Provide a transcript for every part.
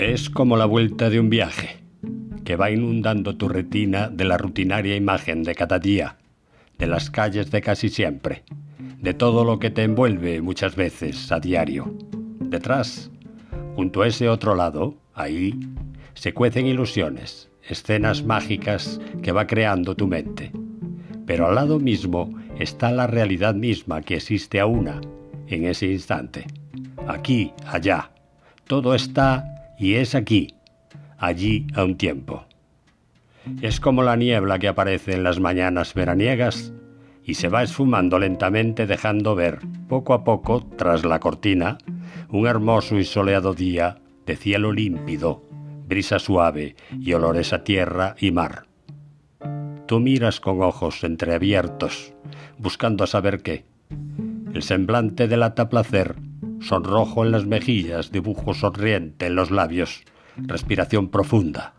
Es como la vuelta de un viaje que va inundando tu retina de la rutinaria imagen de cada día, de las calles de casi siempre, de todo lo que te envuelve muchas veces a diario. Detrás, junto a ese otro lado, ahí, se cuecen ilusiones, escenas mágicas que va creando tu mente. Pero al lado mismo está la realidad misma que existe a una en ese instante. Aquí, allá. Todo está y es aquí, allí a un tiempo. Es como la niebla que aparece en las mañanas veraniegas y se va esfumando lentamente dejando ver, poco a poco, tras la cortina, un hermoso y soleado día de cielo límpido, brisa suave y olores a tierra y mar. Tú miras con ojos entreabiertos, buscando saber qué. El semblante delata placer sonrojo en las mejillas, dibujo sonriente en los labios, respiración profunda.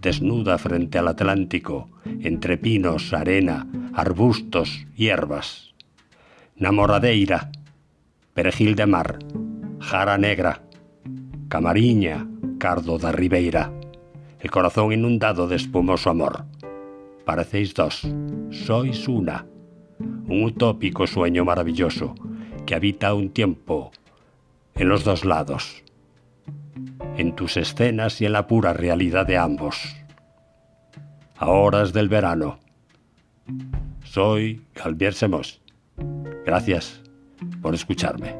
Desnuda frente al Atlántico, entre pinos, arena, arbustos, hierbas. Namoradeira, perejil de mar, jara negra, camariña, cardo da ribeira, el corazón inundado de espumoso amor. Parecéis dos, sois una, un utópico sueño maravilloso, que habita un tiempo en los dos lados, en tus escenas y en la pura realidad de ambos. A horas del verano. Soy Javier Semos. Gracias por escucharme.